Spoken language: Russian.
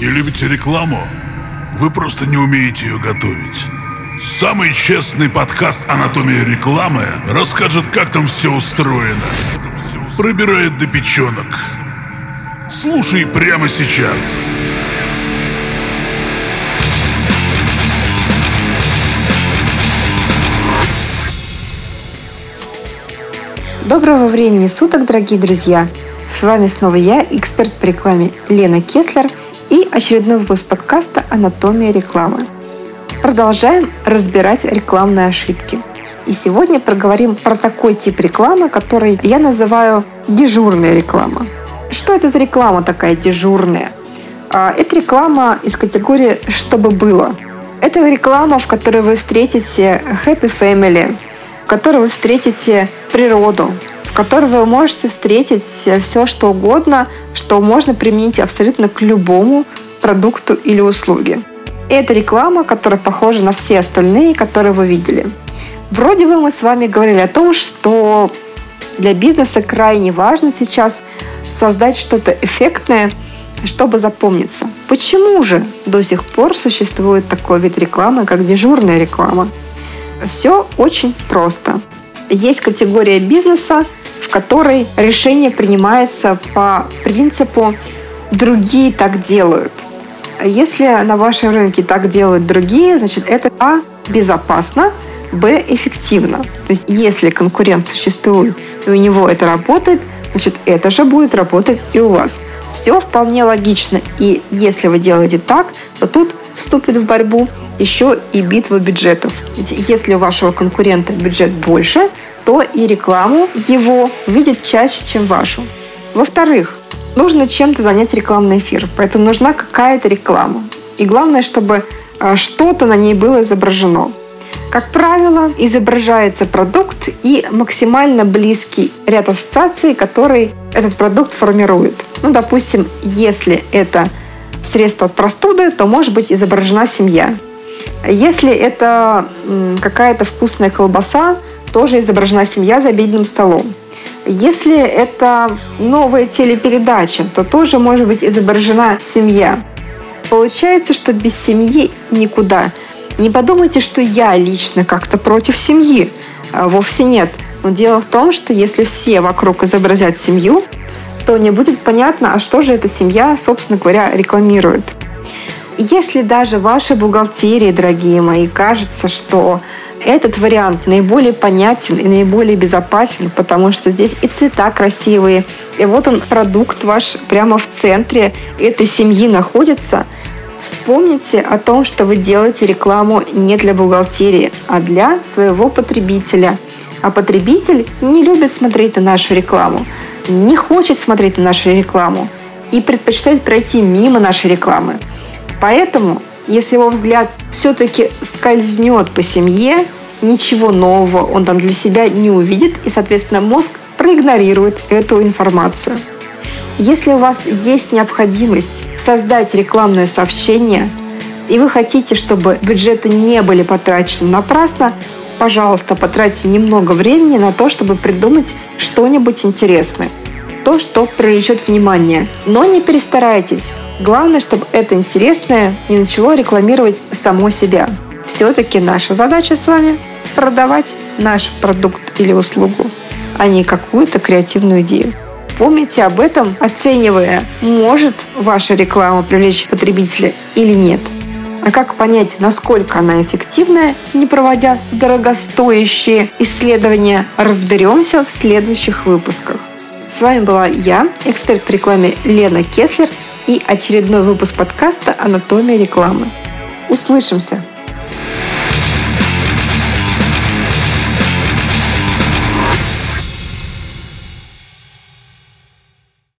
Не любите рекламу? Вы просто не умеете ее готовить. Самый честный подкаст «Анатомия рекламы» расскажет, как там все устроено. Пробирает до печенок. Слушай прямо сейчас. Доброго времени суток, дорогие друзья! С вами снова я, эксперт по рекламе Лена Кеслер очередной выпуск подкаста «Анатомия рекламы». Продолжаем разбирать рекламные ошибки. И сегодня проговорим про такой тип рекламы, который я называю дежурная реклама. Что это за реклама такая дежурная? А, это реклама из категории «чтобы было». Это реклама, в которой вы встретите happy family, в которой вы встретите природу, в которой вы можете встретить все, что угодно, что можно применить абсолютно к любому продукту или услуге. Это реклама, которая похожа на все остальные, которые вы видели. Вроде бы мы с вами говорили о том, что для бизнеса крайне важно сейчас создать что-то эффектное, чтобы запомниться. Почему же до сих пор существует такой вид рекламы, как дежурная реклама? Все очень просто. Есть категория бизнеса, в которой решение принимается по принципу «другие так делают». Если на вашем рынке так делают другие, значит это А – безопасно, Б – эффективно. То есть если конкурент существует и у него это работает, значит это же будет работать и у вас. Все вполне логично. И если вы делаете так, то тут вступит в борьбу еще и битва бюджетов. Ведь если у вашего конкурента бюджет больше, то и рекламу его видят чаще, чем вашу. Во-вторых, нужно чем-то занять рекламный эфир, поэтому нужна какая-то реклама. И главное, чтобы а, что-то на ней было изображено. Как правило, изображается продукт и максимально близкий ряд ассоциаций, который этот продукт формирует. Ну, допустим, если это средство от простуды, то может быть изображена семья. Если это какая-то вкусная колбаса, тоже изображена семья за обеденным столом. Если это новая телепередача, то тоже может быть изображена семья. Получается, что без семьи никуда. Не подумайте, что я лично как-то против семьи. А вовсе нет. Но дело в том, что если все вокруг изобразят семью, то не будет понятно, а что же эта семья, собственно говоря, рекламирует. Если даже вашей бухгалтерии, дорогие мои, кажется, что этот вариант наиболее понятен и наиболее безопасен, потому что здесь и цвета красивые, и вот он, продукт ваш прямо в центре этой семьи находится, Вспомните о том, что вы делаете рекламу не для бухгалтерии, а для своего потребителя. А потребитель не любит смотреть на нашу рекламу, не хочет смотреть на нашу рекламу и предпочитает пройти мимо нашей рекламы. Поэтому, если его взгляд все-таки скользнет по семье, ничего нового он там для себя не увидит, и, соответственно, мозг проигнорирует эту информацию. Если у вас есть необходимость создать рекламное сообщение, и вы хотите, чтобы бюджеты не были потрачены напрасно, пожалуйста, потратьте немного времени на то, чтобы придумать что-нибудь интересное то, что привлечет внимание. Но не перестарайтесь. Главное, чтобы это интересное не начало рекламировать само себя. Все-таки наша задача с вами – продавать наш продукт или услугу, а не какую-то креативную идею. Помните об этом, оценивая, может ваша реклама привлечь потребителя или нет. А как понять, насколько она эффективная, не проводя дорогостоящие исследования, разберемся в следующих выпусках. С вами была я, эксперт по рекламе Лена Кеслер и очередной выпуск подкаста «Анатомия рекламы». Услышимся!